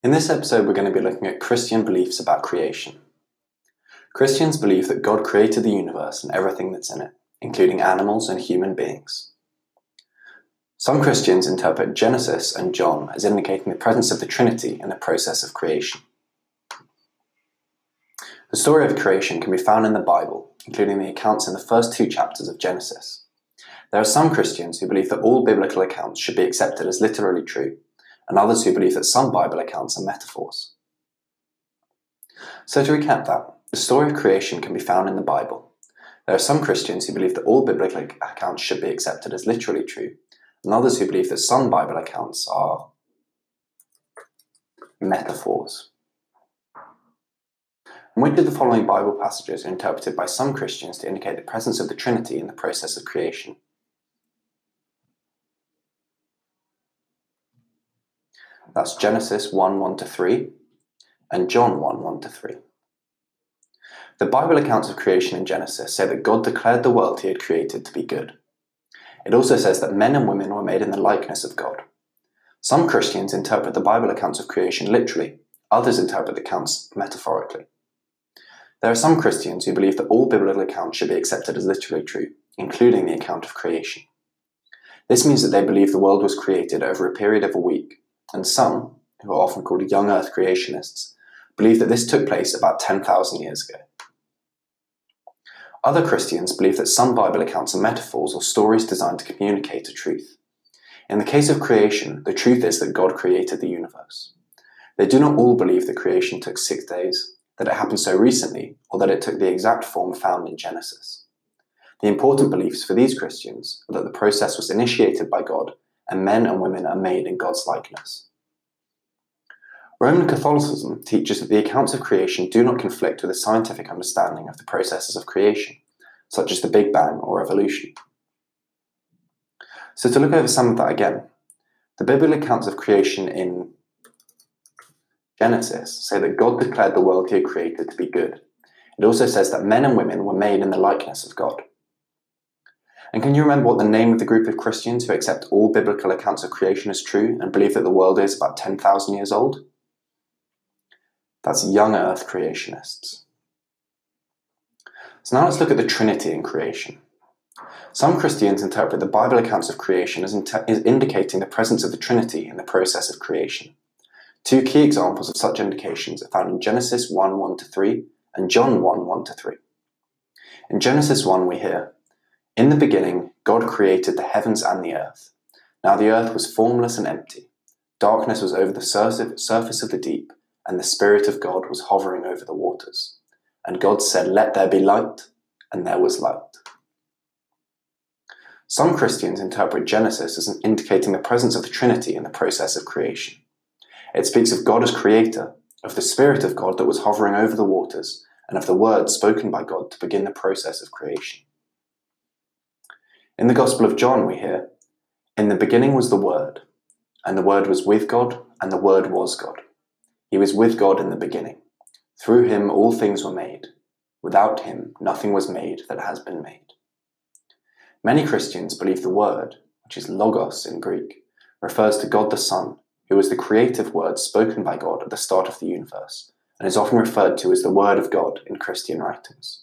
In this episode, we're going to be looking at Christian beliefs about creation. Christians believe that God created the universe and everything that's in it, including animals and human beings. Some Christians interpret Genesis and John as indicating the presence of the Trinity in the process of creation. The story of creation can be found in the Bible, including the accounts in the first two chapters of Genesis. There are some Christians who believe that all biblical accounts should be accepted as literally true, and others who believe that some Bible accounts are metaphors. So, to recap that, the story of creation can be found in the Bible. There are some Christians who believe that all biblical accounts should be accepted as literally true, and others who believe that some Bible accounts are metaphors. And which of the following Bible passages are interpreted by some Christians to indicate the presence of the Trinity in the process of creation? That's Genesis 1 1 to 3 and John 1 1 to 3. The Bible accounts of creation in Genesis say that God declared the world he had created to be good. It also says that men and women were made in the likeness of God. Some Christians interpret the Bible accounts of creation literally, others interpret the accounts metaphorically. There are some Christians who believe that all biblical accounts should be accepted as literally true, including the account of creation. This means that they believe the world was created over a period of a week, and some, who are often called young earth creationists, believe that this took place about 10,000 years ago. Other Christians believe that some Bible accounts are metaphors or stories designed to communicate a truth. In the case of creation, the truth is that God created the universe. They do not all believe that creation took six days, that it happened so recently, or that it took the exact form found in Genesis. The important beliefs for these Christians are that the process was initiated by God and men and women are made in God's likeness. Roman Catholicism teaches that the accounts of creation do not conflict with a scientific understanding of the processes of creation, such as the Big Bang or evolution. So, to look over some of that again, the biblical accounts of creation in Genesis say that God declared the world he had created to be good. It also says that men and women were made in the likeness of God. And can you remember what the name of the group of Christians who accept all biblical accounts of creation as true and believe that the world is about 10,000 years old? That's young earth creationists. So now let's look at the Trinity in creation. Some Christians interpret the Bible accounts of creation as, as indicating the presence of the Trinity in the process of creation. Two key examples of such indications are found in Genesis 1 1 to 3 and John 1 1 to 3. In Genesis 1, we hear, in the beginning, God created the heavens and the earth. Now the earth was formless and empty. Darkness was over the surface of the deep, and the Spirit of God was hovering over the waters. And God said, Let there be light, and there was light. Some Christians interpret Genesis as indicating the presence of the Trinity in the process of creation. It speaks of God as creator, of the Spirit of God that was hovering over the waters, and of the word spoken by God to begin the process of creation. In the Gospel of John, we hear, In the beginning was the Word, and the Word was with God, and the Word was God. He was with God in the beginning. Through him all things were made. Without him nothing was made that has been made. Many Christians believe the Word, which is logos in Greek, refers to God the Son, who was the creative word spoken by God at the start of the universe, and is often referred to as the Word of God in Christian writings.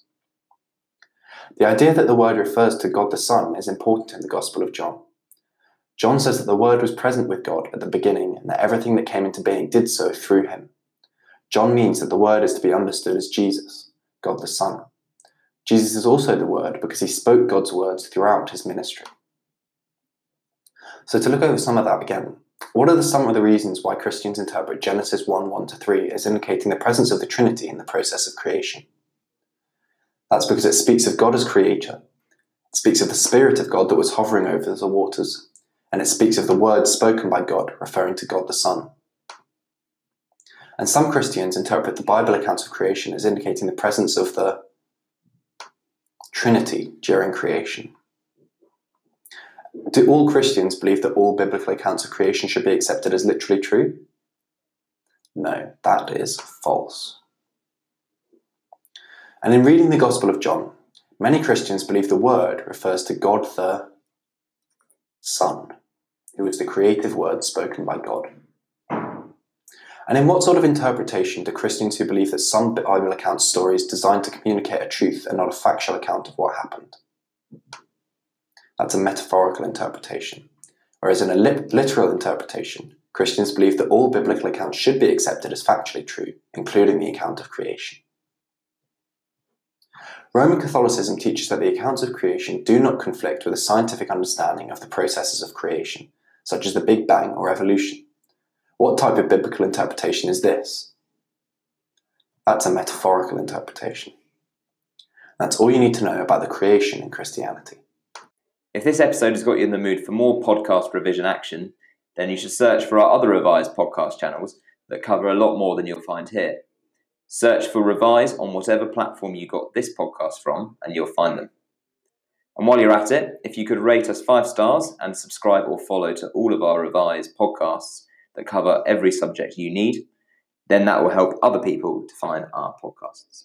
The idea that the word refers to God the Son is important in the Gospel of John. John says that the Word was present with God at the beginning and that everything that came into being did so through him. John means that the Word is to be understood as Jesus, God the Son. Jesus is also the Word because he spoke God's words throughout his ministry. So, to look over some of that again, what are the, some of the reasons why Christians interpret Genesis 1 1 to 3 as indicating the presence of the Trinity in the process of creation? That's because it speaks of God as creator. It speaks of the Spirit of God that was hovering over the waters. And it speaks of the words spoken by God, referring to God the Son. And some Christians interpret the Bible accounts of creation as indicating the presence of the Trinity during creation. Do all Christians believe that all biblical accounts of creation should be accepted as literally true? No, that is false. And in reading the Gospel of John, many Christians believe the Word refers to God the Son, who is the creative word spoken by God. And in what sort of interpretation do Christians who believe that some Bible account story is designed to communicate a truth and not a factual account of what happened? That's a metaphorical interpretation. Whereas in a literal interpretation, Christians believe that all biblical accounts should be accepted as factually true, including the account of creation. Roman Catholicism teaches that the accounts of creation do not conflict with a scientific understanding of the processes of creation, such as the Big Bang or evolution. What type of biblical interpretation is this? That's a metaphorical interpretation. That's all you need to know about the creation in Christianity. If this episode has got you in the mood for more podcast revision action, then you should search for our other revised podcast channels that cover a lot more than you'll find here. Search for Revise on whatever platform you got this podcast from, and you'll find them. And while you're at it, if you could rate us five stars and subscribe or follow to all of our Revise podcasts that cover every subject you need, then that will help other people to find our podcasts.